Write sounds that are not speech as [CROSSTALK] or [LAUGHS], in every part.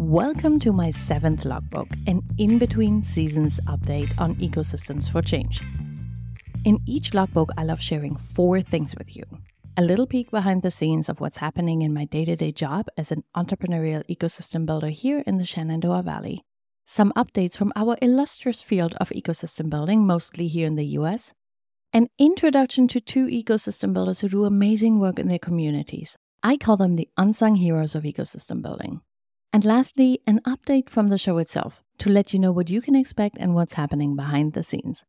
Welcome to my seventh logbook, an in between seasons update on ecosystems for change. In each logbook, I love sharing four things with you a little peek behind the scenes of what's happening in my day to day job as an entrepreneurial ecosystem builder here in the Shenandoah Valley, some updates from our illustrious field of ecosystem building, mostly here in the US, an introduction to two ecosystem builders who do amazing work in their communities. I call them the unsung heroes of ecosystem building. And lastly, an update from the show itself to let you know what you can expect and what's happening behind the scenes.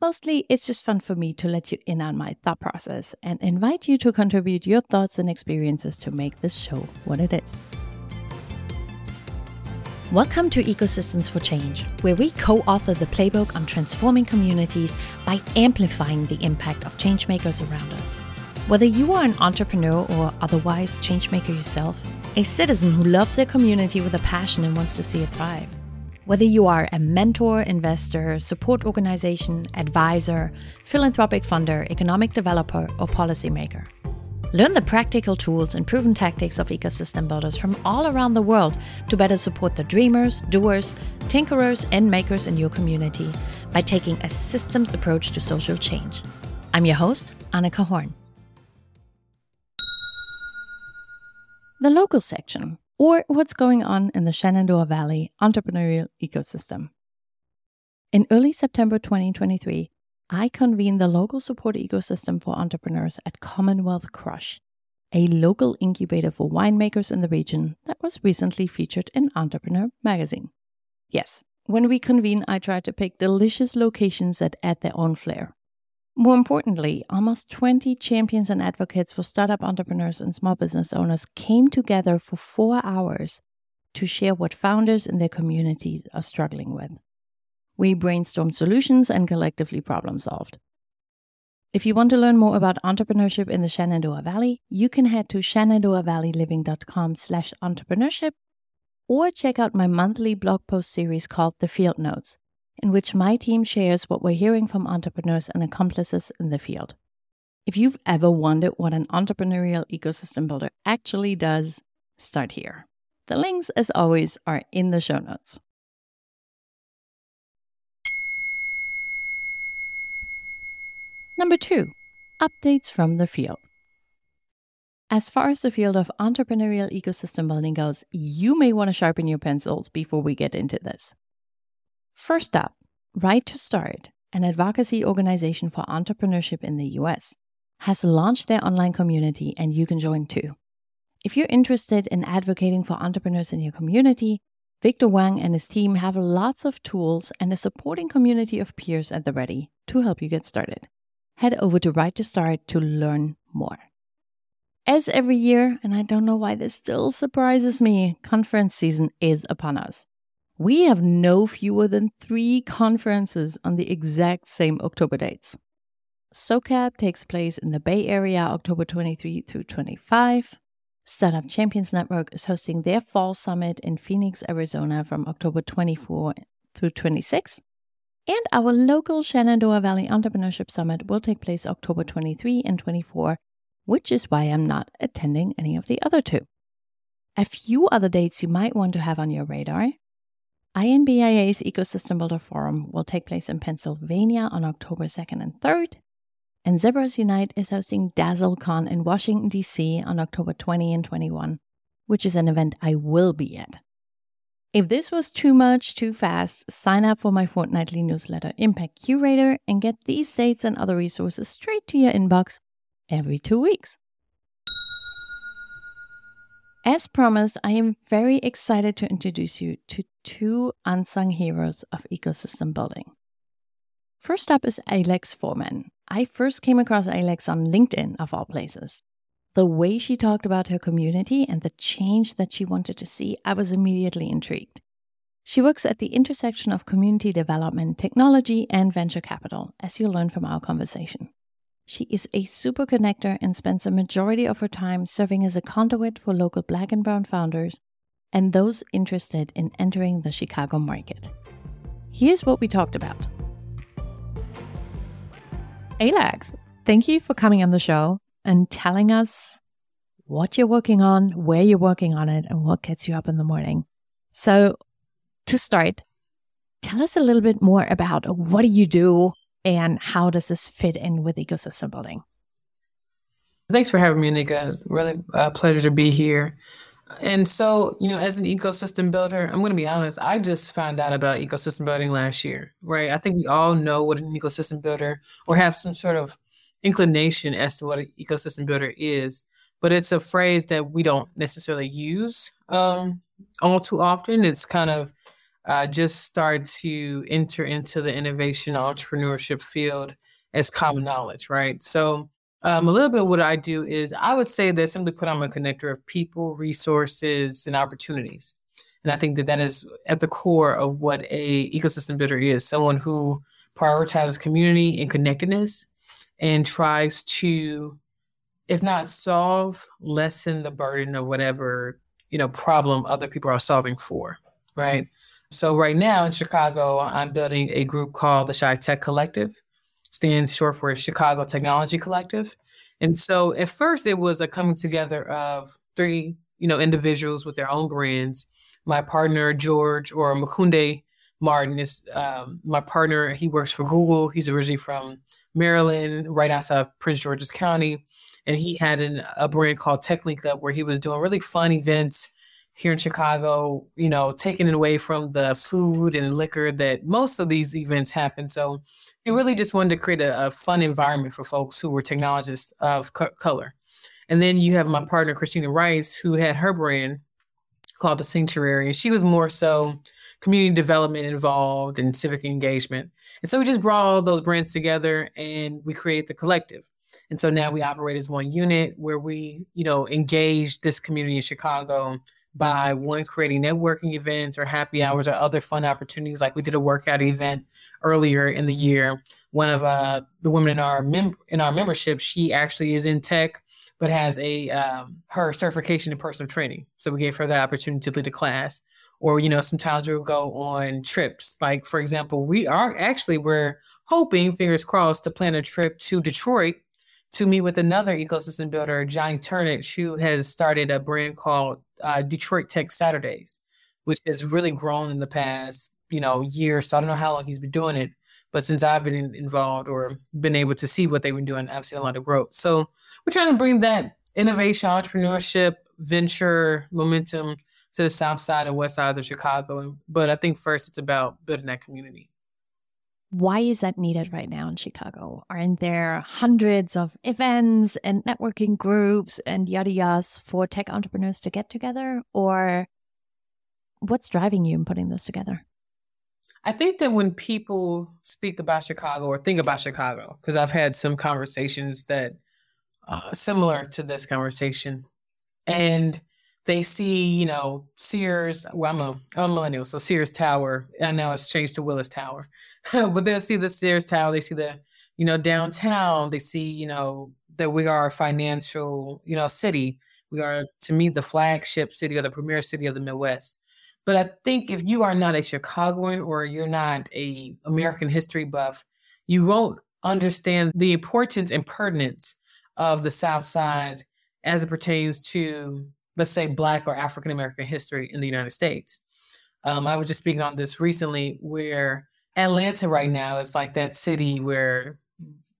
Mostly, it's just fun for me to let you in on my thought process and invite you to contribute your thoughts and experiences to make this show what it is. Welcome to Ecosystems for Change, where we co author the playbook on transforming communities by amplifying the impact of changemakers around us. Whether you are an entrepreneur or otherwise changemaker yourself, a citizen who loves their community with a passion and wants to see it thrive. Whether you are a mentor, investor, support organization, advisor, philanthropic funder, economic developer, or policymaker. Learn the practical tools and proven tactics of ecosystem builders from all around the world to better support the dreamers, doers, tinkerers, and makers in your community by taking a systems approach to social change. I'm your host, Anika Horn. The local section, or what's going on in the Shenandoah Valley entrepreneurial ecosystem. In early September 2023, I convened the local support ecosystem for entrepreneurs at Common Wealth Crush, a local incubator for winemakers in the region that was recently featured in Entrepreneur magazine. Yes, when we convene, I try to pick delicious locations that add their own flair. More importantly, almost 20 champions and advocates for startup entrepreneurs and small business owners came together for four hours to share what founders in their communities are struggling with. We brainstormed solutions and collectively problem solved. If you want to learn more about entrepreneurship in the Shenandoah Valley, you can head to shenandoahvalleyliving.com slash entrepreneurship or check out my monthly blog post series called The Field Notes, in which my team shares what we're hearing from entrepreneurs and accomplices in the field. If you've ever wondered what an entrepreneurial ecosystem builder actually does, start here. The links, as always, are in the show notes. Number two, updates from the field. As far as the field of entrepreneurial ecosystem building goes, you may want to sharpen your pencils before we get into this. First up, Right to Start, an advocacy organization for entrepreneurship in the US, has launched their online community and you can join too. If you're interested in advocating for entrepreneurs in your community, Victor Wang and his team have lots of tools and a supporting community of peers at the ready to help you get started. Head over to Right to Start to learn more. As every year, and I don't know why this still surprises me, conference season is upon us we have no fewer than three conferences on the exact same October dates. SOCAP takes place in the Bay Area October 23 through 25. Startup Champions Network is hosting their fall summit in Phoenix, Arizona from October 24 through 26. And our local Shenandoah Valley Entrepreneurship Summit will take place October 23 and 24, which is why I'm not attending any of the other two. A few other dates you might want to have on your radar INBIA's Ecosystem Builder Forum will take place in Pennsylvania on October 2nd and 3rd. And Zebras Unite is hosting DazzleCon in Washington, D.C. on October 20 and 21, which is an event I will be at. If this was too much, too fast, sign up for my fortnightly newsletter, Impact Curator, and get these dates and other resources straight to your inbox every two weeks. As promised, I am very excited to introduce you to two unsung heroes of ecosystem building. First up is Alax Foreman. I first came across Alax on LinkedIn, of all places. The way she talked about her community and the change that she wanted to see, I was immediately intrigued. She works at the intersection of community development, technology, and venture capital, as you'll learn from our conversation. She is a super connector and spends a majority of her time serving as a conduit for local black and brown founders and those interested in entering the Chicago market. Here's what we talked about. Alax, thank you for coming on the show and telling us what you're working on, where you're working on it, and what gets you up in the morning. So, to start, tell us a little bit more about what do you do and how does this fit in with ecosystem building? Thanks for having me, Nika. Really a pleasure to be here. And so, you know, as an ecosystem builder, I'm going to be honest, I just found out about ecosystem building last year, right? I think we all know what an ecosystem builder or have some sort of inclination as to what an ecosystem builder is, but it's a phrase that we don't necessarily use um, all too often. It's kind of uh, just start to enter into the innovation entrepreneurship field as common knowledge, right? So, um, a little bit of what I do is I would say that simply put, I'm a connector of people, resources, and opportunities. And I think that that is at the core of what a ecosystem builder is someone who prioritizes community and connectedness and tries to, if not solve, lessen the burden of whatever, you know, problem other people are solving for, right? So right now in Chicago, I'm building a group called the Chi Tech Collective stands short for Chicago Technology Collective. And so at first it was a coming together of three, you know, individuals with their own brands. My partner George or Makunde Martin is um, my partner. He works for Google. He's originally from Maryland, right outside of Prince George's County, and he had an, a brand called Tech Link Up where he was doing really fun events here in Chicago, you know, taking away from the food and liquor that most of these events happen. So he really just wanted to create a, a fun environment for folks who were technologists of co- color. And then you have my partner, Christina Rice, who had her brand called The Sanctuary. And she was more so community development involved and civic engagement. And so we just brought all those brands together and we created the collective. And so now we operate as one unit where we, you know, engage this community in Chicago by one creating networking events or happy hours or other fun opportunities. Like we did a workout event earlier in the year. One of uh, the women in our mem- in our membership, she actually is in tech, but has a um, her certification in personal training. So we gave her the opportunity to lead a class. Or you know, sometimes we'll go on trips. Like for example, we are actually we're hoping, fingers crossed, to plan a trip to Detroit to meet with another ecosystem builder, Johnny Turnich, who has started a brand called uh, Detroit Tech Saturdays, which has really grown in the past, you know, years. So I don't know how long he's been doing it, but since I've been involved or been able to see what they've been doing, I've seen a lot of growth. So we're trying to bring that innovation, entrepreneurship, venture momentum to the south side and west sides of Chicago. But I think first it's about building that community. Why is that needed right now in Chicago? Aren't there hundreds of events and networking groups and yada yadas for tech entrepreneurs to get together? Or what's driving you in putting this together? I think that when people speak about Chicago or think about Chicago, because I've had some conversations that uh, similar to this conversation, and they see, you know, Sears. Well, I'm a, I'm a millennial, so Sears Tower. And now it's changed to Willis Tower, [LAUGHS] but they'll see the Sears Tower. They see the, you know, downtown. They see, you know, that we are a financial, you know, city. We are to me the flagship city or the premier city of the Midwest. But I think if you are not a Chicagoan or you're not a American history buff, you won't understand the importance and pertinence of the South Side as it pertains to let's say black or african american history in the united states. Um, i was just speaking on this recently where atlanta right now is like that city where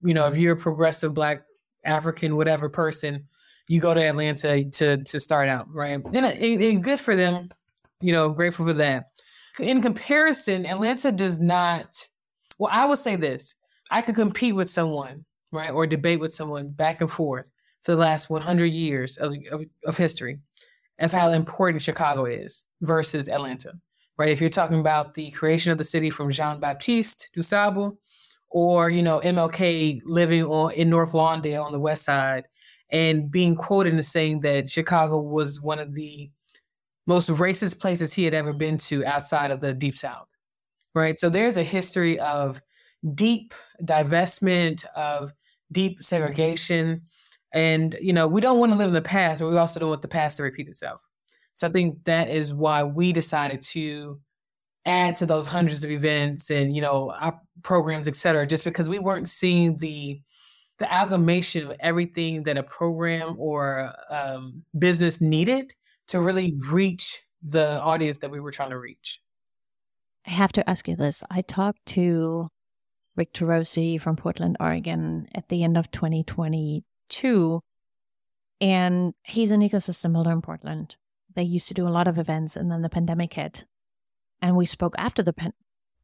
you know if you're a progressive black african whatever person you go to atlanta to to start out right? And, and, good for them you know grateful for that. In comparison atlanta does not well i would say this i could compete with someone right or debate with someone back and forth for the last 100 years of, of, of history of how important Chicago is versus Atlanta, right? If you're talking about the creation of the city from Jean Baptiste du Sable, or you know MLK living on in North Lawndale on the west side, and being quoted as saying that Chicago was one of the most racist places he had ever been to outside of the Deep South, right? So there's a history of deep divestment, of deep segregation, and, you know, we don't want to live in the past, but we also don't want the past to repeat itself. So I think that is why we decided to add to those hundreds of events and, you know, our programs, et cetera, just because we weren't seeing the the amalgamation of everything that a program or um, business needed to really reach the audience that we were trying to reach. I have to ask you this. I talked to Rick Turoczy from Portland, Oregon at the end of 2022. And he's an ecosystem builder in Portland. They used to do a lot of events and then the pandemic hit. And we spoke after the pan-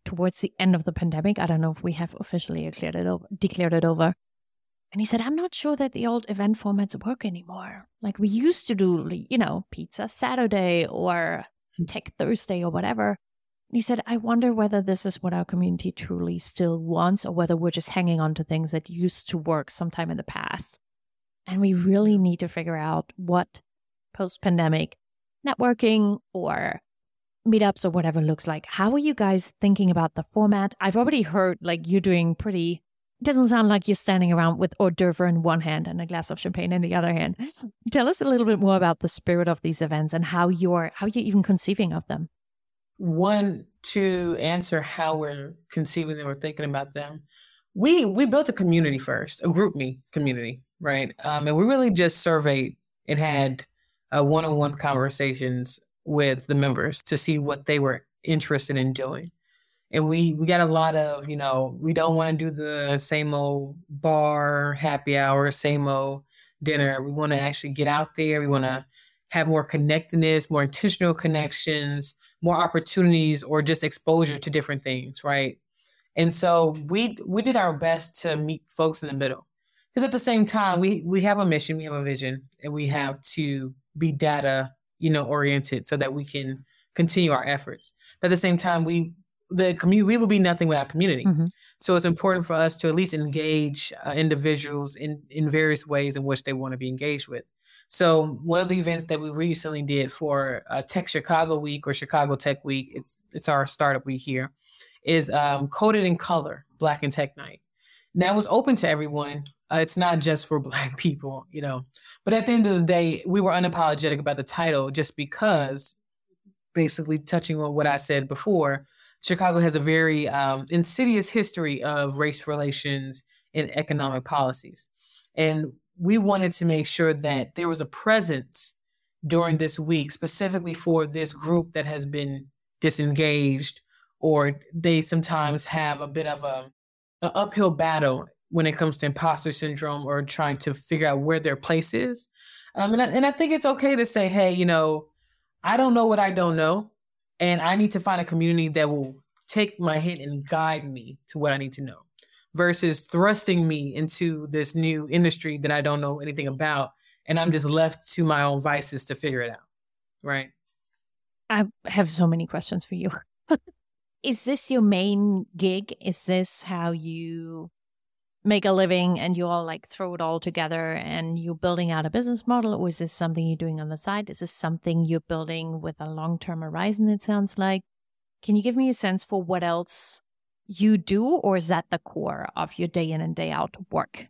towards the end of the pandemic. I don't know if we have officially declared it over, declared it over. And he said, I'm not sure that the old event formats work anymore. Like we used to do, you know, pizza Saturday or hmm. tech Thursday or whatever. And he said, I wonder whether this is what our community truly still wants or whether we're just hanging on to things that used to work sometime in the past. And we really need to figure out what post pandemic networking or meetups or whatever looks like. How are you guys thinking about the format? I've already heard like you're doing pretty it doesn't sound like you're standing around with hors d'oeuvre in one hand and a glass of champagne in the other hand. [LAUGHS] Tell us a little bit more about the spirit of these events and how you're how you're even conceiving of them. One to answer how we're conceiving them or thinking about them. We we built a community first, a GroupMe community, right? Um, and we really just surveyed and had uh, one-on-one conversations with the members to see what they were interested in doing. And we we got a lot of you know we don't want to do the same old bar happy hour same old dinner. We want to actually get out there. We want to have more connectedness more intentional connections more opportunities or just exposure to different things right? And so we we did our best to meet folks in the middle because at the same time we we have a mission we have a vision and we have to be data you know oriented so that we can continue our efforts. But at the same time we the community we will be nothing without community. Mm-hmm. so it's important for us to at least engage uh, individuals in in various ways in which they want to be engaged with. So one of the events that we recently did for uh, tech chicago week or chicago tech week it's it's our startup week here is um, coded in color black and tech night. Now it's open to everyone uh, it's not just for [LAUGHS] black people you know but at the end of the day we were unapologetic about the title just because basically touching on what i said before Chicago has a very um, insidious history of race relations and economic policies. And we wanted to make sure that there was a presence during this week, specifically for this group that has been disengaged, or they sometimes have a bit of a, an uphill battle when it comes to imposter syndrome or trying to figure out where their place is. Um, and, I, and I think it's okay to say, hey, you know, I don't know what I don't know. And I need to find a community that will take my hint and guide me to what I need to know versus thrusting me into this new industry that I don't know anything about. And I'm just left to my own vices to figure it out. Right. I have so many questions for you. [LAUGHS] Is this your main gig? Is this how you make a living and you all like throw it all together and you're building out a business model or is this something you're doing on the side? Is this something you're building with a long-term horizon it sounds like? Can you give me a sense for what else you do or is that the core of your day in and day out work?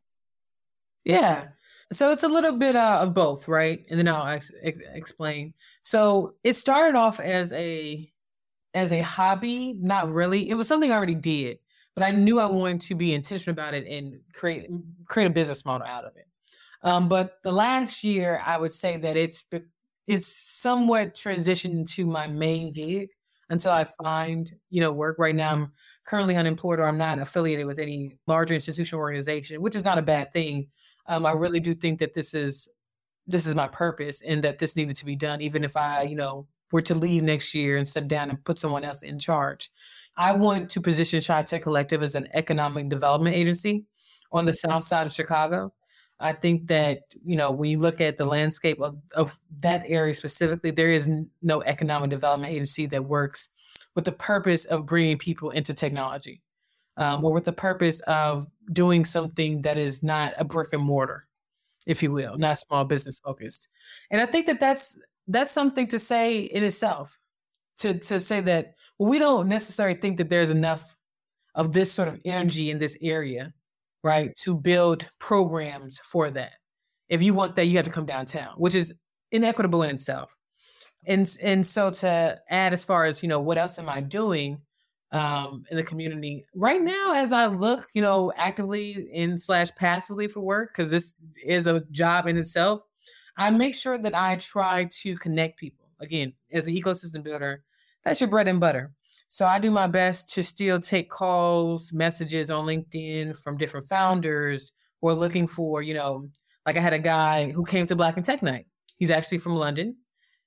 Yeah. So it's a little bit uh, of both right? And then i'll ex- ex- explain. So it started off as a as a hobby not really. It was something i already did but I knew I wanted to be intentional about it and create create a business model out of it. Um, but the last year, I would say that it's it's somewhat transitioned to my main gig until I find you know work. Right now, I'm currently unemployed or I'm not affiliated with any larger institutional organization, which is not a bad thing. Um, I really do think that this is this is my purpose and that this needed to be done, even if I you know were to leave next year and step down and put someone else in charge. I want to position Chi Tech Collective as an economic development agency on the south side of Chicago. I think that, you know, when you look at the landscape of, of that area specifically, there is no economic development agency that works with the purpose of bringing people into technology um, or with the purpose of doing something that is not a brick and mortar, if you will, not small business focused. And I think that that's, that's something to say in itself to, to say that we don't necessarily think that there's enough of this sort of energy in this area, right, to build programs for that. If you want that, you have to come downtown, which is inequitable in itself. And and so to add as far as, you know, what else am I doing um, in the community right now as I look, you know, actively in slash passively for work, because this is a job in itself, I make sure that I try to connect people again, as an ecosystem builder, that's your bread and butter. So I do my best to still take calls, messages on LinkedIn from different founders who are looking for, you know, like I had a guy who came to Black and Tech Night. He's actually from London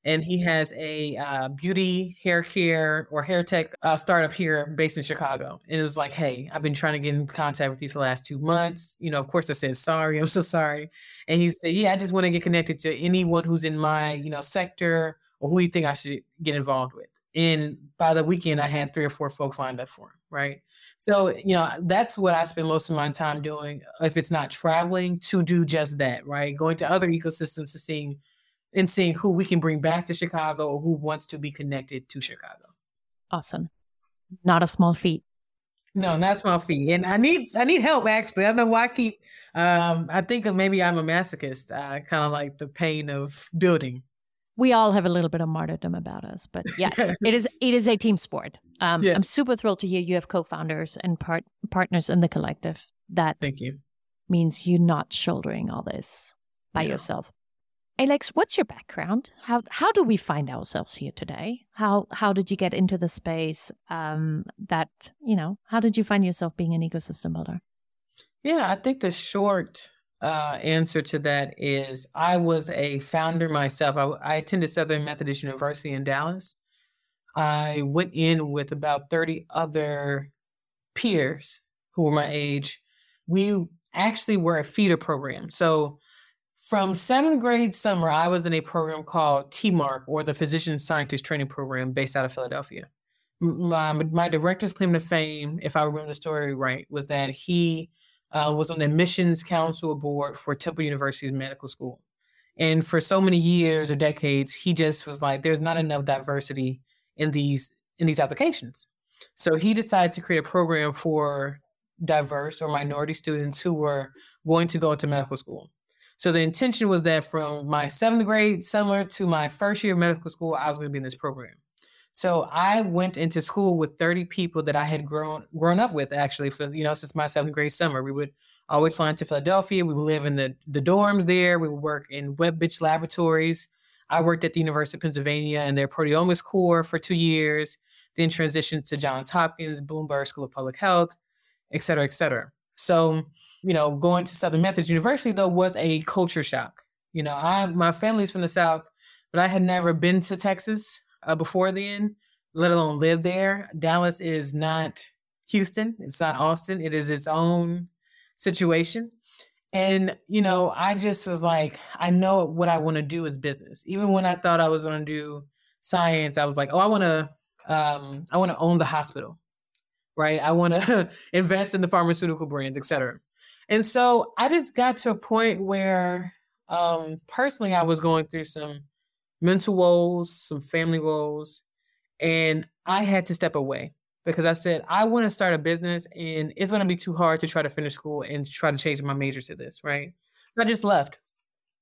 and he has a uh, beauty hair care or hair tech uh, startup here based in Chicago. And it was like, hey, I've been trying to get in contact with you for the last two months. You know, of course, I said sorry, I'm so sorry. And he said, yeah, I just want to get connected to anyone who's in my you know sector or who you think I should get involved with. And by the weekend, I had three or four folks lined up for him, right? So, you know, that's what I spend most of my time doing. If it's not traveling, to do just that, right? Going to other ecosystems to seeing and seeing who we can bring back to Chicago or who wants to be connected to Chicago. Awesome. Not a small feat. No, not small feat. And I need I need help actually. I don't know why I keep um I think maybe I'm a masochist. I kind of like the pain of building. We all have a little bit of martyrdom about us, but [LAUGHS] yes, it is it is a team sport. Um, yeah. I'm super thrilled to hear you have co-founders and part partners in the collective. That thank you means you're not shouldering all this by yeah. yourself. Alax, what's your background? How how do we find ourselves here today? How how did you get into the space? Um, that you know, how did you find yourself being an ecosystem builder? Yeah, I think the short uh, answer to that is I was a founder myself. I, I attended Southern Methodist University in Dallas. I went in with about 30 other peers who were my age. We actually were a feeder program. So from seventh grade summer, I was in a program called TMARC, or the Physician Scientist Training Program, based out of Philadelphia. My, my director's claim to fame, if I remember the story right, was that he uh, was on the admissions council board for Temple University's medical school. And for so many years or decades, he just was like, there's not enough diversity in these in these applications. So he decided to create a program for diverse or minority students who were going to go into medical school. So the intention was that from my seventh grade summer to my first year of medical school, I was going to be in this program. So I went into school with 30 people that I had grown grown up with actually for you know since my seventh grade summer. We would always fly into Philadelphia. We would live in the, the dorms there. We would work in WebBitch laboratories. I worked at the University of Pennsylvania in their proteomics core for two years, then transitioned to Johns Hopkins, Bloomberg School of Public Health, et cetera, et cetera. So, you know, going to Southern Methodist University though was a culture shock. You know, I my family's from the South, but I had never been to Texas uh, before then, let alone live there. Dallas is not Houston. It's not Austin. It is its own situation. And, you know, I just was like, I know what I want to do is business. Even when I thought I was going to do science, I was like, oh, I want to, um, I want to own the hospital right? I want to [LAUGHS] invest in the pharmaceutical brands, et cetera. And so I just got to a point where um, personally I was going through some mental woes, some family woes, and I had to step away because I said, I want to start a business and it's going to be too hard to try to finish school and try to change my major to this, right? So I just left.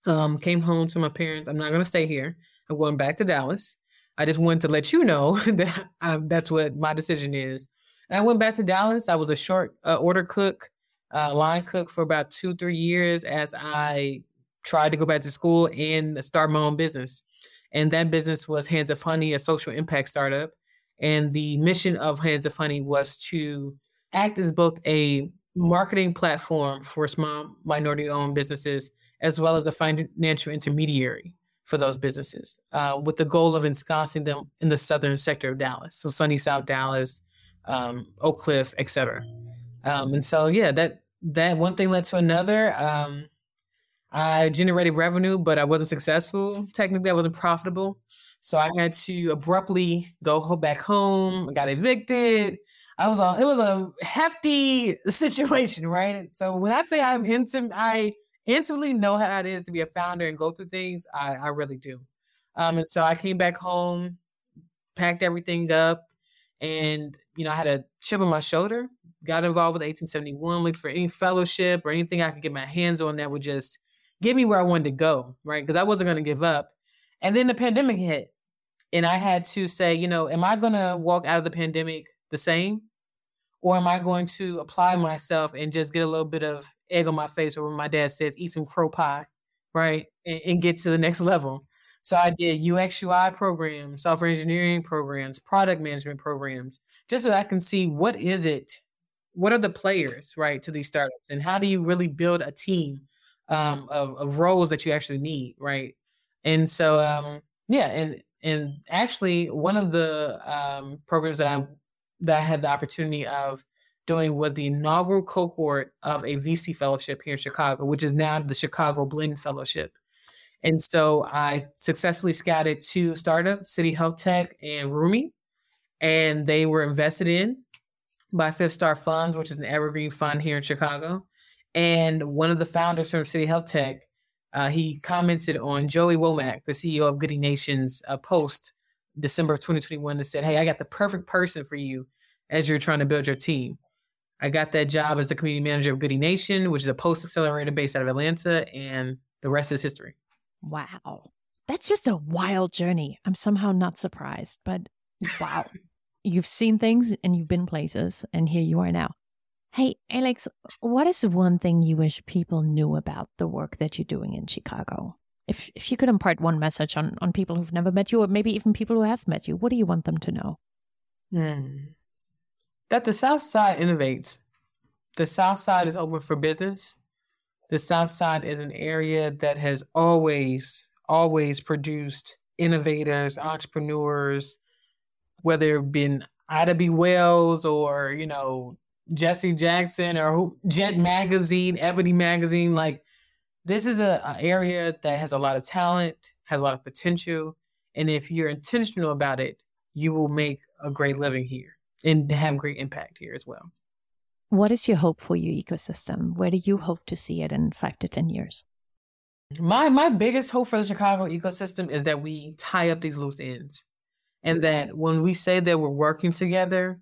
Um, came home to my parents. I'm not going to stay here. I'm going back to Dallas. I just wanted to let you know [LAUGHS] that I, that's what my decision is. And I went back to Dallas. I was a short uh, order cook, uh, line cook for about two, three years as I tried to go back to school and start my own business. And that business was Hands of Honey, a social impact startup. And the mission of Hands of Honey was to act as both a marketing platform for small minority owned businesses as well as a financial intermediary for those businesses uh, with the goal of ensconcing them in the southern sector of Dallas. So sunny South Dallas, um, Oak Cliff, etc. Um, and so, yeah, that that one thing led to another. Um, I generated revenue, but I wasn't successful. Technically, I wasn't profitable, so I had to abruptly go back home. I got evicted. I was a, it was a hefty [LAUGHS] situation, right? So when I say I'm intimate, I intimately know how it is to be a founder and go through things. I, I really do. Um, and so I came back home, packed everything up, and you know, I had a chip on my shoulder, got involved with 1871, looked for any fellowship or anything I could get my hands on that would just get me where I wanted to go, right? Because I wasn't going to give up. And then the pandemic hit. And I had to say, you know, am I going to walk out of the pandemic the same? Or am I going to apply myself and just get a little bit of egg on my face, or when my dad says, eat some crow pie, right? And, and get to the next level. So I did UX UI programs, software engineering programs, product management programs, just so I can see what is it, what are the players, right, to these startups, and how do you really build a team um, of, of roles that you actually need, right? And so, um, yeah, and and actually, one of the um, programs that I that I had the opportunity of doing was the inaugural cohort of a VC fellowship here in Chicago, which is now the Chicago Blend Fellowship. And so I successfully scouted two startups, City Health Tech and Rumi, and they were invested in by Fifth Star Funds, which is an evergreen fund here in Chicago. And one of the founders from City Health Tech, uh, he commented on Joey Womack, the CEO of Goodie Nation's uh, post December 2021 and said, Hey, I got the perfect person for you as you're trying to build your team. I got that job as the community manager of Goodie Nation, which is a post accelerator based out of Atlanta, and the rest is history. Wow. That's just a wild journey. I'm somehow not surprised, but wow. [LAUGHS] you've seen things and you've been places, and here you are now. Hey, Alax, what is one thing you wish people knew about the work that you're doing in Chicago? If, if you could impart one message on, on people who've never met you, or maybe even people who have met you, what do you want them to know? Hmm. That the South Side innovates. The South Side is open for business the South Side is an area that has always, always produced innovators, entrepreneurs, whether it been Ida B. Wells or, you know, Jesse Jackson or Jet Magazine, Ebony Magazine. Like, this is a, a area that has a lot of talent, has a lot of potential. And if you're intentional about it, you will make a great living here and have great impact here as well. What is your hope for your ecosystem? Where do you hope to see it in five to 10 years? My my biggest hope for the Chicago ecosystem is that we tie up these loose ends. And that when we say that we're working together,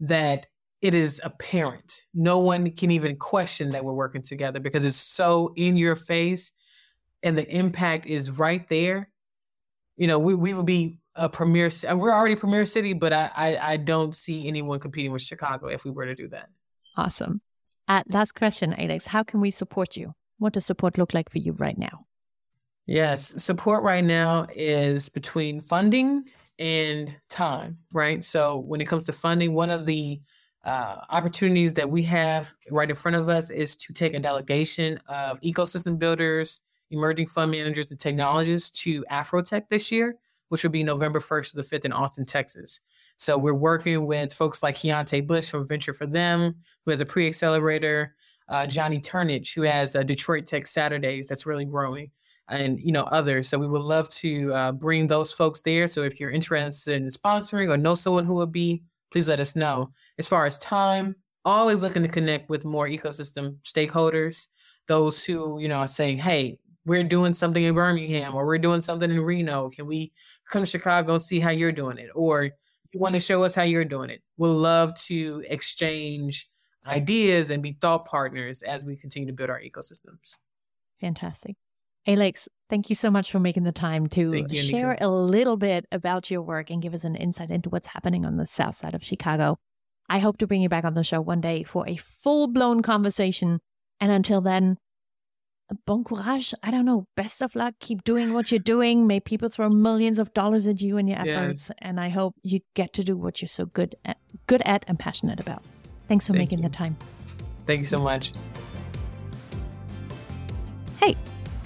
that it is apparent. No one can even question that we're working together because it's so in your face and the impact is right there. You know, we, we would be a premier and we're already premier city, but I, I I don't see anyone competing with Chicago if we were to do that. Awesome. Uh, last question, Alax. How can we support you? What does support look like for you right now? Yes, support right now is between funding and time, right? So when it comes to funding, one of the uh, opportunities that we have right in front of us is to take a delegation of ecosystem builders, emerging fund managers, and technologists to Afrotech this year, which will be November 1st to the 5th in Austin, Texas. So we're working with folks like Keontae Bush from Venture for Them, who has a pre-accelerator, uh, Johnny Turnage, who has a Detroit Tech Saturdays that's really growing, and you know others. So we would love to uh, bring those folks there. So if you're interested in sponsoring or know someone who would be, please let us know. As far as time, always looking to connect with more ecosystem stakeholders, those who you know are saying, "Hey, we're doing something in Birmingham or we're doing something in Reno. Can we come to Chicago and see how you're doing it?" Or you want to show us how you're doing it. We'll love to exchange ideas and be thought partners as we continue to build our ecosystems. Fantastic. Alax, thank you so much for making the time to you, share a little bit about your work and give us an insight into what's happening on the south side of Chicago. I hope to bring you back on the show one day for a full blown conversation. And until then, bon courage. I don't know. Best of luck. Keep doing what you're doing. May people throw millions of dollars at you and your efforts. And I hope you get to do what you're so good at, good at and passionate about. Thanks for Thank making you. the time. Thank you so much. Hey,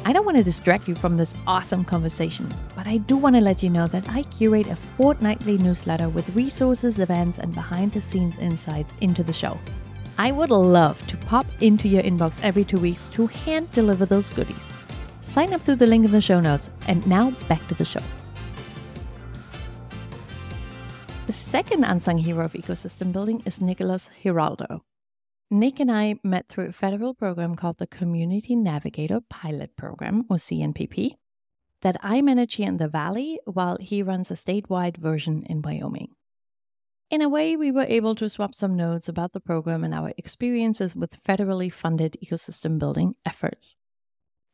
I don't want to distract you from this awesome conversation, but I do want to let you know that I curate a fortnightly newsletter with resources, events, and behind the scenes insights into the show. I would love to pop into your inbox every two weeks to hand deliver those goodies. Sign up through the link in the show notes. And now back to the show. The second unsung hero of ecosystem building is Nicholas Giraldo. Nick and I met through a federal program called the Community Navigator Pilot Program, or CNPP, that I manage here in the Valley while he runs a statewide version in Wyoming. In a way, we were able to swap some notes about the program and our experiences with federally funded ecosystem building efforts.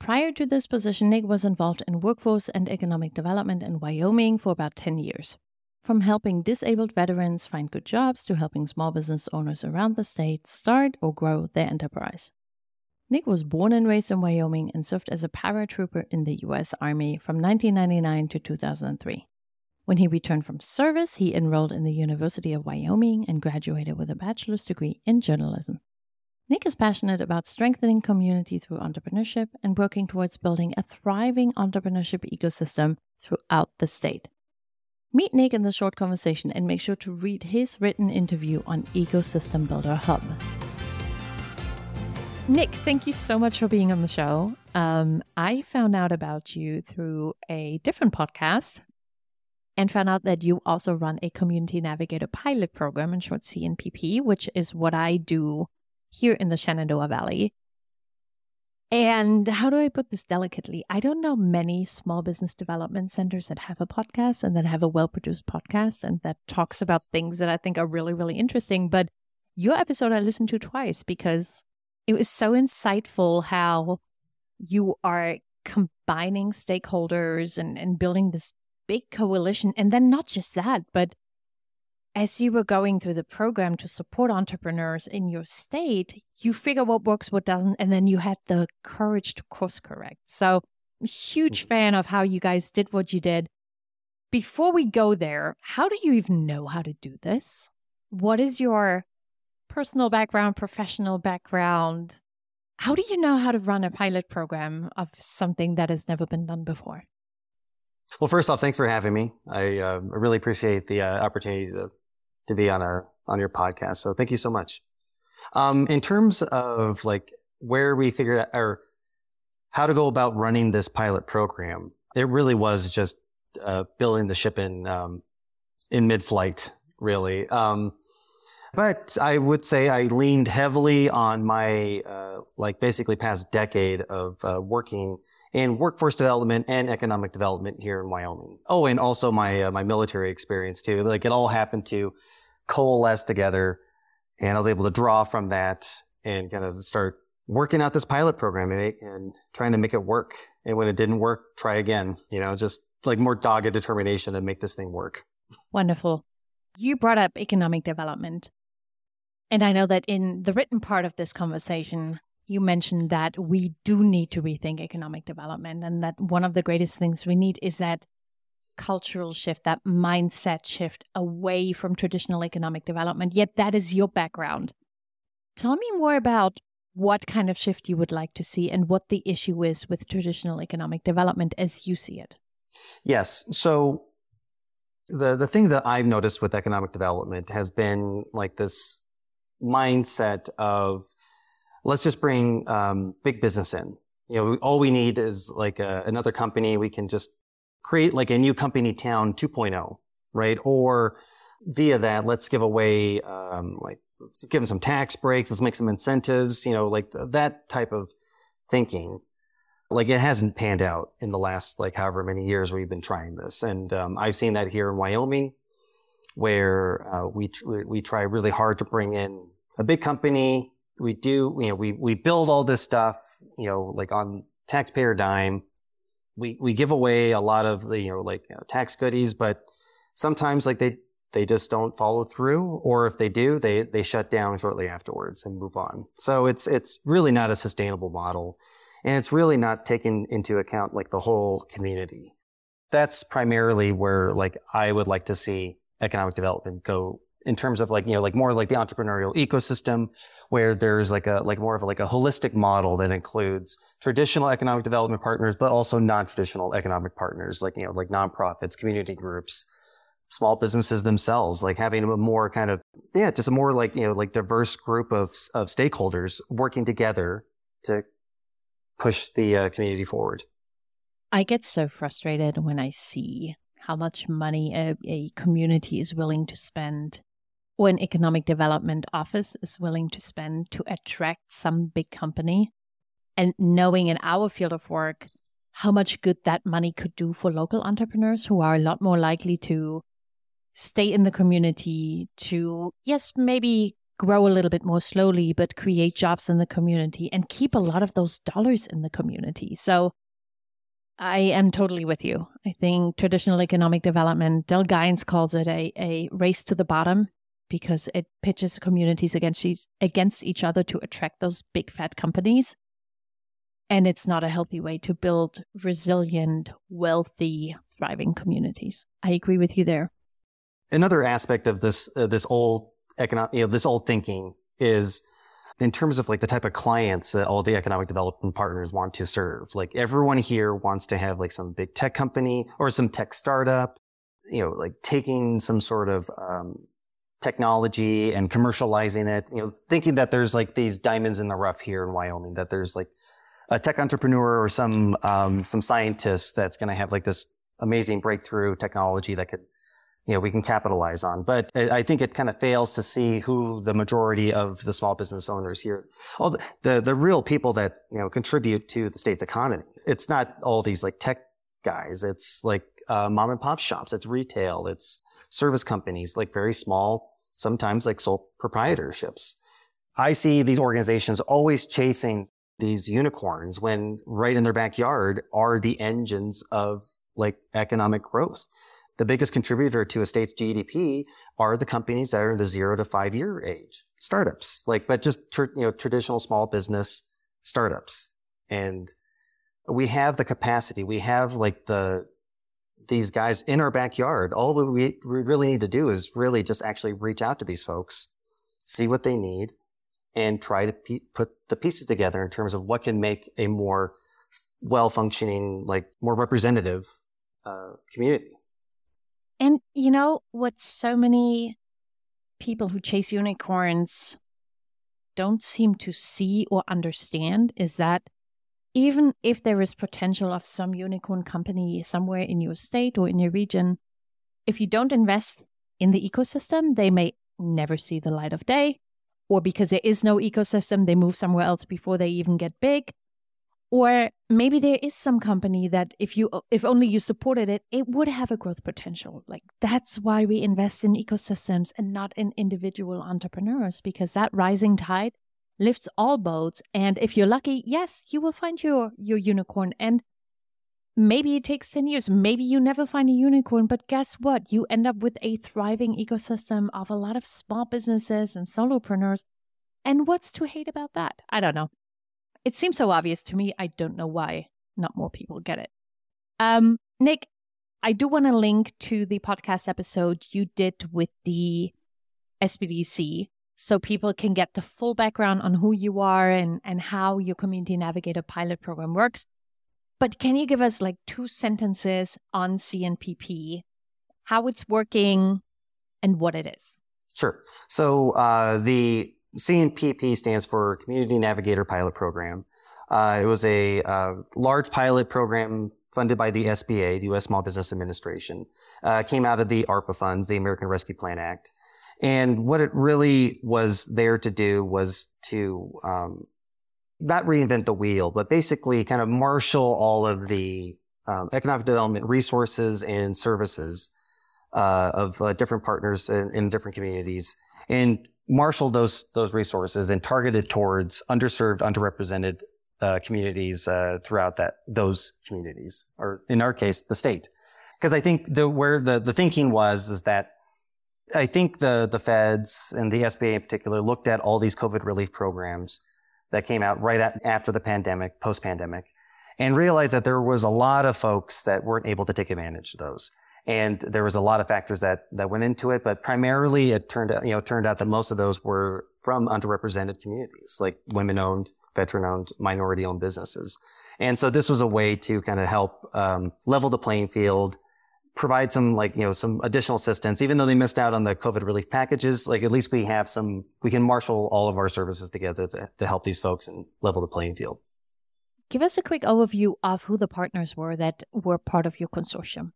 Prior to this position, Nick was involved in workforce and economic development in Wyoming for about 10 years. From helping disabled veterans find good jobs to helping small business owners around the state start or grow their enterprise. Nick was born and raised in Wyoming and served as a paratrooper in the US Army from 1999 to 2003. When he returned from service, he enrolled in the University of Wyoming and graduated with a bachelor's degree in journalism. Nick is passionate about strengthening community through entrepreneurship and working towards building a thriving entrepreneurship ecosystem throughout the state. Meet Nick in the short conversation and make sure to read his written interview on Ecosystem Builder Hub. Nick, thank you so much for being on the show. Um, I found out about you through a different podcast and found out that you also run a community navigator pilot program, in short CNPP, which is what I do here in the Shenandoah Valley. And how do I put this delicately? I don't know many small business development centers that have a podcast and that have a well produced podcast and that talks about things that I think are really, really interesting. But your episode I listened to twice because it was so insightful how you are combining stakeholders and, and building this big coalition. And then not just that, but as you were going through the program to support entrepreneurs in your state, you figure what works, what doesn't, and then you had the courage to course correct. So, huge mm-hmm. fan of how you guys did what you did. Before we go there, how do you even know how to do this? What is your personal background, professional background. How do you know how to run a pilot program of something that has never been done before? Well, first off, thanks for having me. I uh, really appreciate the uh, opportunity to, to be on our on your podcast. So thank you so much. Um, in terms of like where we figured out or how to go about running this pilot program, it really was just uh, building the ship in um, in mid flight. Really, um, but I would say I leaned heavily on my, uh, like basically past decade of uh, working in workforce development and economic development here in Wyoming. Oh, and also my, uh, my military experience too. Like it all happened to coalesce together and I was able to draw from that and kind of start working out this pilot program and, and trying to make it work. And when it didn't work, try again, you know, just like more dogged determination to make this thing work. Wonderful. You brought up economic development. And I know that in the written part of this conversation, you mentioned that we do need to rethink economic development and that one of the greatest things we need is that cultural shift, that mindset shift away from traditional economic development. Yet that is your background. Tell me more about what kind of shift you would like to see and what the issue is with traditional economic development as you see it. Yes. So the the thing that I've noticed with economic development has been like this mindset of let's just bring um, big business in. You know, all we need is like a, another company. We can just create like a new company town 2.0, right? Or via that, let's give away um, like let's give them some tax breaks. Let's make some incentives. You know, like that type of thinking. Like it hasn't panned out in the last like however many years we've been trying this, and um, I've seen that here in Wyoming where uh, we tr- we try really hard to bring in a big company. We do, you know, we we build all this stuff, you know, like on taxpayer dime. We we give away a lot of the you know like you know, tax goodies, but sometimes like they they just don't follow through, or if they do, they they shut down shortly afterwards and move on. So it's it's really not a sustainable model, and it's really not taking into account like the whole community. That's primarily where like I would like to see economic development go in terms of like you know like more like the entrepreneurial ecosystem where there's like a like more of a, like a holistic model that includes traditional economic development partners but also non-traditional economic partners like you know like nonprofits community groups small businesses themselves like having a more kind of yeah just a more like you know like diverse group of of stakeholders working together to push the uh, community forward. I get so frustrated when i see how much money a, a community is willing to spend or an economic development office is willing to spend to attract some big company and knowing in our field of work how much good that money could do for local entrepreneurs who are a lot more likely to stay in the community to yes maybe grow a little bit more slowly but create jobs in the community and keep a lot of those dollars in the community so I am totally with you. I think traditional economic development, Del Gines calls it a, a race to the bottom because it pitches communities against each, against each other to attract those big fat companies. And it's not a healthy way to build resilient, wealthy, thriving communities. I agree with you there. Another aspect of this uh, this old economic, you know, this old thinking is in terms of like the type of clients that all the economic development partners want to serve. Like everyone here wants to have like some big tech company or some tech startup, you know, like taking some sort of um, technology and commercializing it, you know, thinking that there's like these diamonds in the rough here in Wyoming, that there's like a tech entrepreneur or some, um, some scientist that's going to have like this amazing breakthrough technology that could, you know, we can capitalize on. But I think it kind of fails to see who the majority of the small business owners here, all the, the, the real people that, you know, contribute to the state's economy. It's not all these like tech guys. It's like, uh, mom and pop shops. It's retail. It's, service companies, like very small, sometimes like sole proprietorships. I see these organizations always chasing these unicorns when right in their backyard are the engines of like economic growth. The biggest contributor to a state's GDP are the companies that are in the zero to five year age, startups, like, but just, you know, traditional small business startups. And we have the capacity. We have like the, these guys in our backyard. All we, we really need to do is really just actually reach out to these folks, see what they need, and try to put the pieces together in terms of what can make a more well functioning, like more representative uh, community. And you know what? So many people who chase unicorns don't seem to see or understand is that even if there is potential of some unicorn company somewhere in your state or in your region, if you don't invest in the ecosystem, they may never see the light of day. Or because there is no ecosystem, they move somewhere else before they even get big. Or maybe there is some company that if you if only you supported it, it would have a growth potential. Like that's why we invest in ecosystems and not in individual entrepreneurs, because that rising tide lifts all boats. And if you're lucky, yes, you will find your, your unicorn. And maybe it takes 10 years. Maybe you never find a unicorn, but guess what? You end up with a thriving ecosystem of a lot of small businesses and solopreneurs. And what's to hate about that? I don't know. It seems so obvious to me. I don't know why not more people get it. Um, Nick, I do want to link to the podcast episode you did with the SBDC so people can get the full background on who you are and, and how your community navigator pilot program works. But can you give us like two sentences on CNPP, how it's working and what it is? Sure. So uh, the CNPP stands for Community Navigator Pilot Program. Uh, it was a uh, large pilot program funded by the SBA, the U.S. Small Business Administration. Uh, came out of the ARPA funds, the American Rescue Plan Act. And what it really was there to do was to um, not reinvent the wheel, but basically kind of marshal all of the um, economic development resources and services uh, of uh, different partners in, in, different communities, and marshal those those resources and target it towards underserved, underrepresented uh, communities uh, throughout that those communities, or in our case, the state. Because I think the where the the thinking was is that I think the, the feds and the SBA in particular looked at all these COVID relief programs that came out right at, after the pandemic, post pandemic, and realized that there was a lot of folks that weren't able to take advantage of those. And there was a lot of factors that, that went into it, but primarily it turned out, you know, turned out that most of those were from underrepresented communities, like women owned, veteran owned, minority owned businesses. And so this was a way to kind of help um, level the playing field, provide some like, you know, some additional assistance, even though they missed out on the COVID relief packages, like at least we have some, we can marshal all of our services together to, to help these folks and level the playing field. Give us a quick overview of who the partners were that were part of your consortium.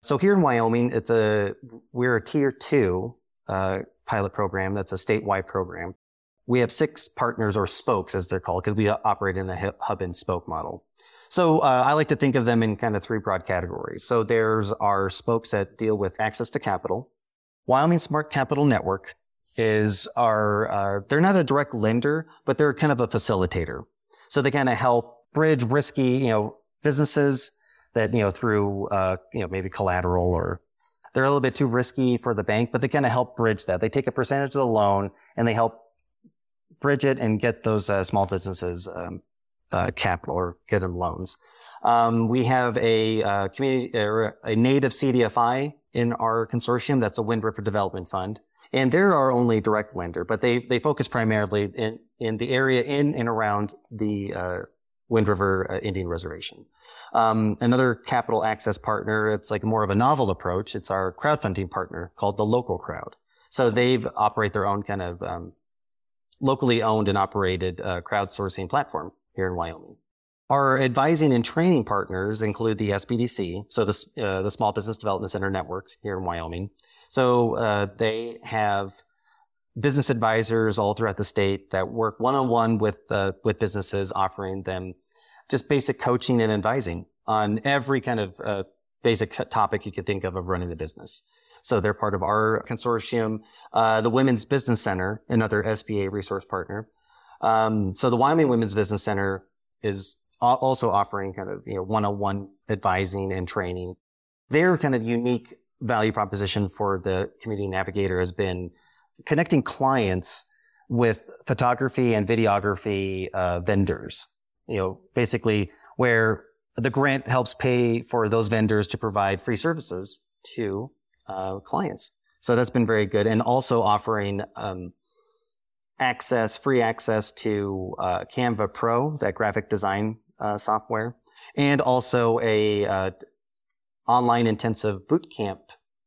So here in Wyoming, it's a, we're a tier two, uh, pilot program. That's a statewide program. We have six partners or spokes as they're called because we operate in a hub and spoke model. So uh, I like to think of them in kind of three broad categories. So there's our spokes that deal with access to capital. Wyoming Smart Capital Network is our, uh, they're not a direct lender, but they're kind of a facilitator. So they kind of help bridge risky, you know, businesses that, you know, through, uh, you know, maybe collateral or they're a little bit too risky for the bank, but they kind of help bridge that. They take a percentage of the loan and they help bridge it and get those uh, small businesses um, uh, capital or get them loans. Um, we have a uh, community, or a native CDFI in our consortium. That's a Wind River Development Fund. And they're our only direct lender, but they, they focus primarily in, in the area in and around the, uh, Wind River uh, Indian Reservation. Um, another capital access partner, it's like more of a novel approach. It's our crowdfunding partner called the Local Crowd. So they operate their own kind of um, locally owned and operated uh, crowdsourcing platform here in Wyoming. Our advising and training partners include the SBDC, so the, uh, the Small Business Development Center Network here in Wyoming. So uh, they have business advisors all throughout the state that work one on one with uh, with businesses, offering them just basic coaching and advising on every kind of uh, basic topic you could think of of running a business. So they're part of our consortium. Uh, the Women's Business Center, another SBA resource partner. Um, so the Wyoming Women's Business Center is also offering kind of, you know, one-on-one advising and training. Their kind of unique value proposition for the community navigator has been connecting clients with photography and videography uh, vendors. You know, basically where the grant helps pay for those vendors to provide free services to uh, clients. So that's been very good, and also offering um, access, free access to uh, Canva Pro, that graphic design uh, software, and also a uh, online intensive boot camp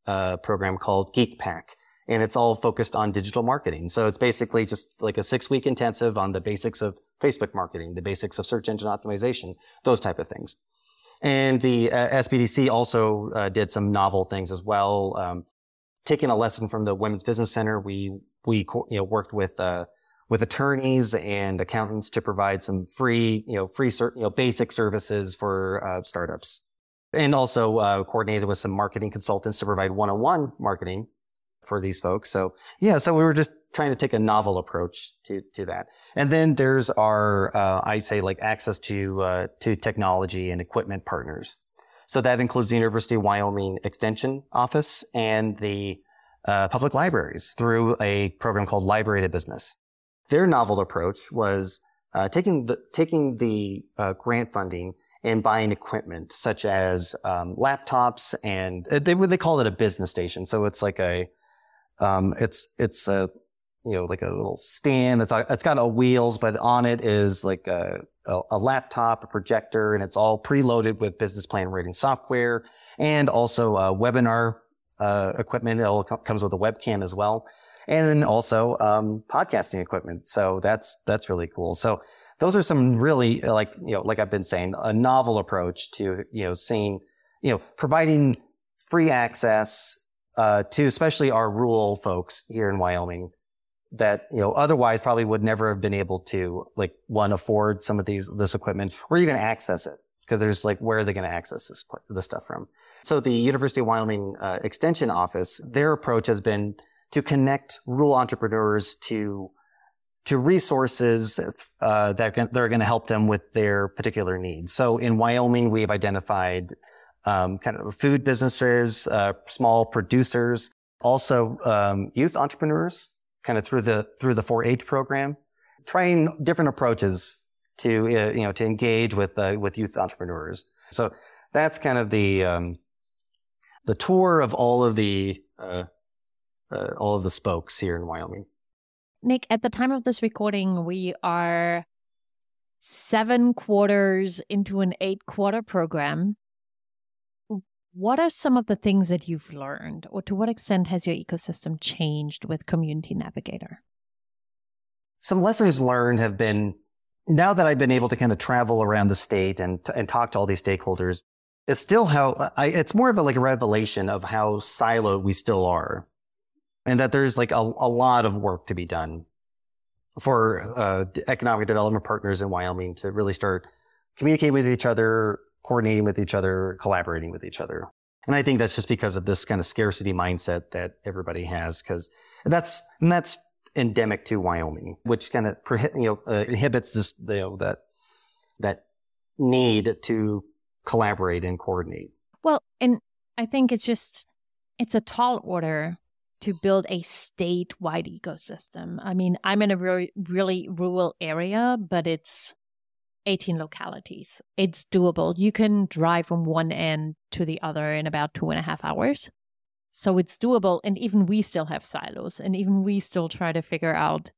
uh, program called Geek Pack. And it's all focused on digital marketing. So it's basically just like a six week intensive on the basics of Facebook marketing, the basics of search engine optimization, those type of things. And the uh, SBDC also uh, did some novel things as well. Um, taking a lesson from the Women's Business Center, we we you know worked with uh, with attorneys and accountants to provide some free, you know, free, you know, basic services for uh, startups. And also uh, coordinated with some marketing consultants to provide one-on-one marketing for these folks. So yeah, so we were just trying to take a novel approach to, to that. And then there's our, uh, I say like access to, uh, to technology and equipment partners. So that includes the University of Wyoming Extension Office and the uh, public libraries through a program called Library to Business. Their novel approach was uh, taking the taking the uh, grant funding and buying equipment such as um, laptops and uh, they they call it a business station. So it's like a um, it's it's a you know like a little stand. It's it's got a wheels, but on it is like a, a, a laptop, a projector, and it's all preloaded with business plan rating software and also a webinar uh, equipment. It comes with a webcam as well and then also um, podcasting equipment. So that's that's really cool. So those are some really like you know like I've been saying a novel approach to you know seeing you know providing free access uh, to especially our rural folks here in Wyoming that you know otherwise probably would never have been able to like one afford some of these this equipment or even access it because there's like where are they going to access this this stuff from so the university of wyoming uh, extension office their approach has been to connect rural entrepreneurs to to resources uh, that, can, that are going to help them with their particular needs. So in Wyoming, we've identified um, kind of food businesses, uh, small producers, also um, youth entrepreneurs, kind of through the through the 4-H program, trying different approaches to uh, you know to engage with uh, with youth entrepreneurs. So that's kind of the um, the tour of all of the uh, uh, all of the spokes here in Wyoming. Nick, at the time of this recording, we are seven quarters into an eight quarter program. What are some of the things that you've learned, or to what extent has your ecosystem changed with Community Navigator? Some lessons learned have been now that I've been able to kind of travel around the state and, and talk to all these stakeholders, it's still how I, it's more of a, like a revelation of how siloed we still are and that there's like a, a lot of work to be done for uh, economic development partners in Wyoming to really start communicating with each other, coordinating with each other, collaborating with each other. And I think that's just because of this kind of scarcity mindset that everybody has, because that's and that's endemic to Wyoming, which kind of you know uh, inhibits this you know that that need to collaborate and coordinate. Well, and I think it's just it's a tall order to build a statewide ecosystem. I mean, I'm in a really, really rural area, but it's 18 localities. It's doable. You can drive from one end to the other in about two and a half hours. So it's doable. And even we still have silos, and even we still try to figure out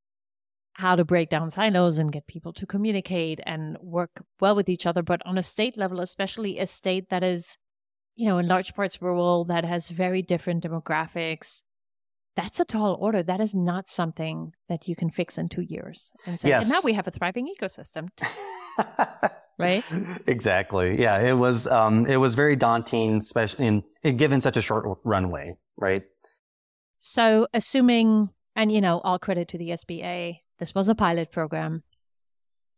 how to break down silos and get people to communicate and work well with each other. But on a state level, especially a state that is, you know, in large parts rural, that has very different demographics, that's a tall order. That is not something that you can fix in two years. And so Yes. and now we have a thriving ecosystem, [LAUGHS] right? [LAUGHS] Exactly. Yeah, it was um, it was very daunting, especially in, in given such a short runway, right? So, assuming, and you know, all credit to the SBA, this was a pilot program.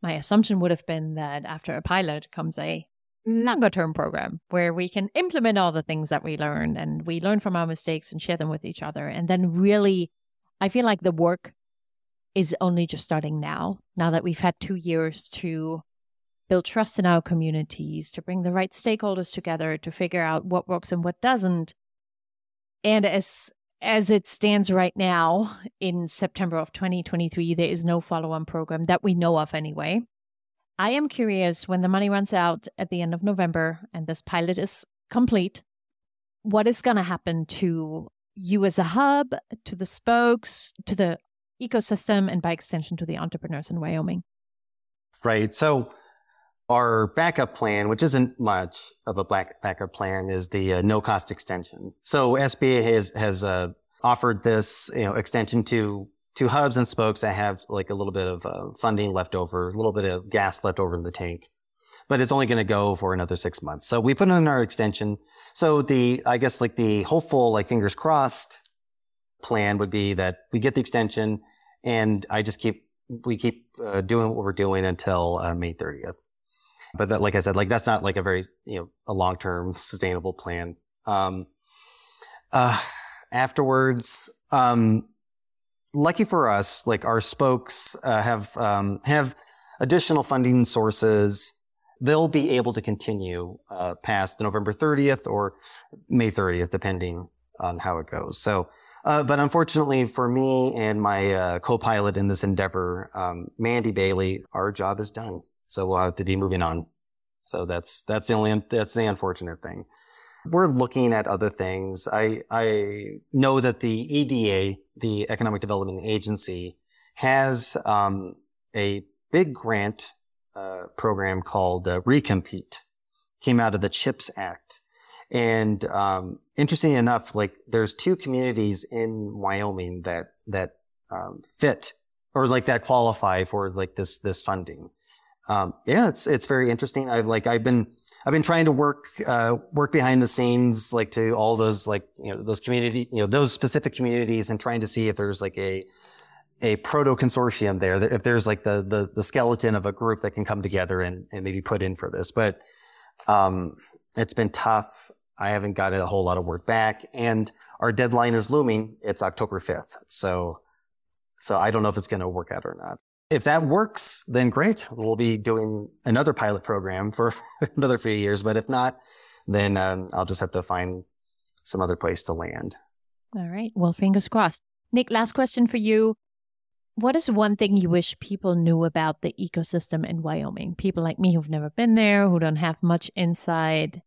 My assumption would have been that after a pilot comes a longer term program where we can implement all the things that we learned and we learn from our mistakes and share them with each other. And then, really, I feel like the work is only just starting now, now that we've had two years to build trust in our communities, to bring the right stakeholders together, to figure out what works and what doesn't. And as as it stands right now in September of 2023, there is no follow on program that we know of anyway. I am curious when the money runs out at the end of November and this pilot is complete, what is going to happen to you as a hub, to the spokes, to the ecosystem, and by extension to the entrepreneurs in Wyoming? Right. So our backup plan, which isn't much of a black backup plan, is the uh, no cost extension. So SBA has has uh, offered this you know extension to to hubs and spokes that have like a little bit of uh, funding left over, a little bit of gas left over in the tank. But it's only going to go for another six months. So we put in our extension. So the, I guess like the hopeful, like fingers crossed plan would be that we get the extension and I just keep, we keep uh, doing what we're doing until uh, May 30th. But that, like I said, like that's not like a very, you know, a long-term sustainable plan. Um, uh, afterwards, um, lucky for us, like our spokes uh, have um, have additional funding sources. They'll be able to continue uh, past November 30th or May 30th, depending on how it goes. So, uh, but unfortunately for me and my uh, co-pilot in this endeavor, um, Mandy Bailey, our job is done. So we'll have to be moving on. So that's that's the only that's the unfortunate thing. We're looking at other things. I I know that the EDA, the Economic Development Agency, has um, a big grant uh, program called uh, Recompete. Came out of the CHIPS Act, and um, enough, like there's two communities in Wyoming that that um, fit or like that qualify for like this this funding. Um, yeah, it's it's very interesting. I've like I've been I've been trying to work uh, work behind the scenes, like to all those like you know those community you know those specific communities, and trying to see if there's like a a proto consortium there, if there's like the, the the skeleton of a group that can come together and, and maybe put in for this. But um, it's been tough. I haven't gotten a whole lot of work back, and our deadline is looming. It's October fifth, so so I don't know if it's going to work out or not. If that works, then great. We'll be doing another pilot program for [LAUGHS] another few years. But if not, then um, I'll just have to find some other place to land. All right. Well, fingers crossed. Nick, last question for you. What is one thing you wish people knew about the ecosystem in Wyoming? People like me who've never been there, who don't have much insight.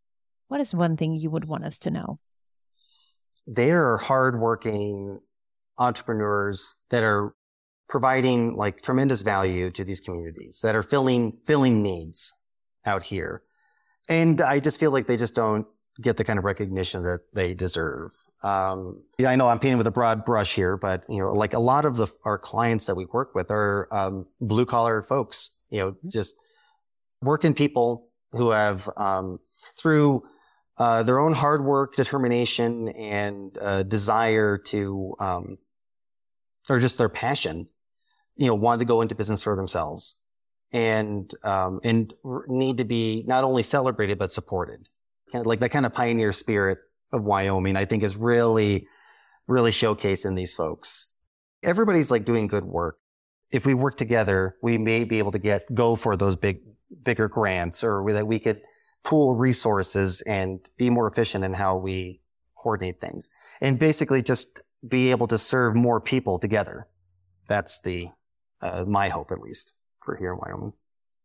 What is one thing you would want us to know? They're hardworking entrepreneurs that are providing like tremendous value to these communities that are filling filling needs out here. And I just feel like they just don't get the kind of recognition that they deserve. Um, yeah, I know I'm painting with a broad brush here, but you know, like a lot of the our clients that we work with are um, blue collar folks. You know, just working people who have um, through uh, their own hard work, determination, and uh, desire to, um, or just their passion, you know, wanted to go into business for themselves and um, and need to be not only celebrated but supported. Kind of like that kind of pioneer spirit of Wyoming, I think, is really, really showcased in these folks. Everybody's like doing good work. If we work together, we may be able to get go for those big, bigger grants, or that we could pool resources and be more efficient in how we coordinate things, and basically just be able to serve more people together. That's the uh, my hope, at least, for here in Wyoming.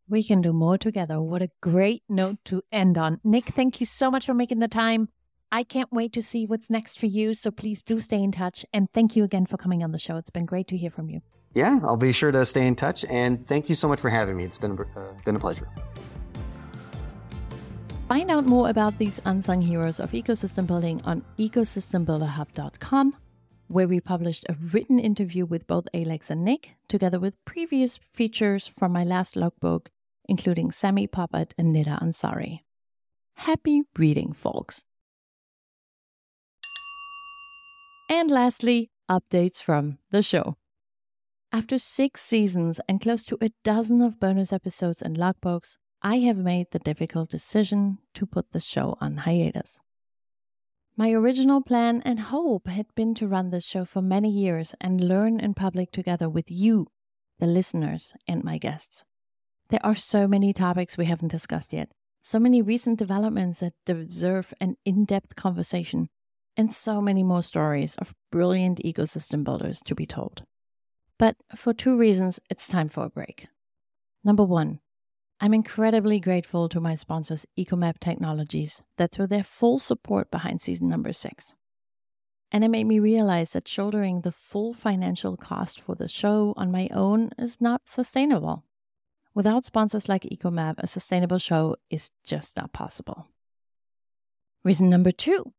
We can do more together. What a great note to end on. Nick, thank you so much for making the time. I can't wait to see what's next for you. So please do stay in touch. And thank you again for coming on the show. It's been great to hear from you. Yeah, I'll be sure to stay in touch. And thank you so much for having me. It's been, uh, been a pleasure. Find out more about these unsung heroes of ecosystem building on ecosystembuilderhub.com, where we published a written interview with both Alax and Nick, together with previous features from my last logbook including Sami Popat and Nida Ansari. Happy reading, folks! And lastly, updates from the show. After six seasons and close to a dozen of bonus episodes and logbooks, I have made the difficult decision to put the show on hiatus. My original plan and hope had been to run this show for many years and learn in public together with you, the listeners, and my guests. There are so many topics we haven't discussed yet, so many recent developments that deserve an in depth conversation, and so many more stories of brilliant ecosystem builders to be told. But for two reasons, it's time for a break. Number one, I'm incredibly grateful to my sponsors, Ecomap Technologies, that threw their full support behind season number six. And it made me realize that shouldering the full financial cost for the show on my own is not sustainable. Without sponsors like Ecomap, a sustainable show is just not possible. Reason number two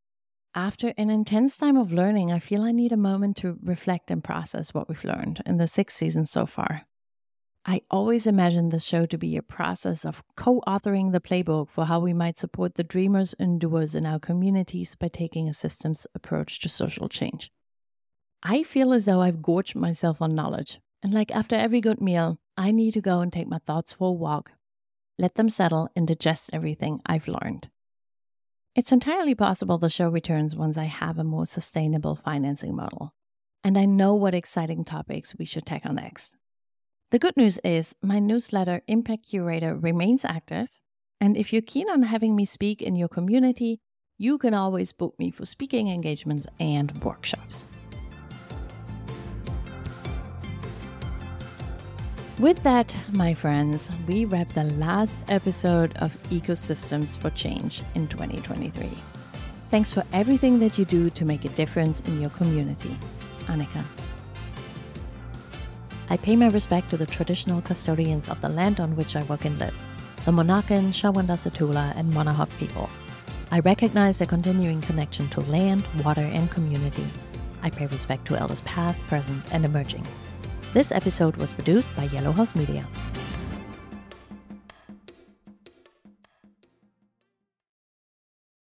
after an intense time of learning, I feel I need a moment to reflect and process what we've learned in the six seasons so far. I always imagined the show to be a process of co authoring the playbook for how we might support the dreamers and doers in our communities by taking a systems approach to social change. I feel as though I've gorged myself on knowledge, and like after every good meal, I need to go and take my thoughts for a walk, let them settle, and digest everything I've learned. It's entirely possible the show returns once I have a more sustainable financing model, and I know what exciting topics we should tackle next. The good news is my newsletter Impact Curator remains active, and if you're keen on having me speak in your community, you can always book me for speaking engagements and workshops. With that, my friends, we wrap the last episode of Ecosystems for Change in 2023. Thanks for everything that you do to make a difference in your community. Anika. I pay my respect to the traditional custodians of the land on which I work and live, the Monacan, Shawandasatula, and Manahoac people. I recognize their continuing connection to land, water, and community. I pay respect to elders past, present, and emerging. This episode was produced by Yellow House Media.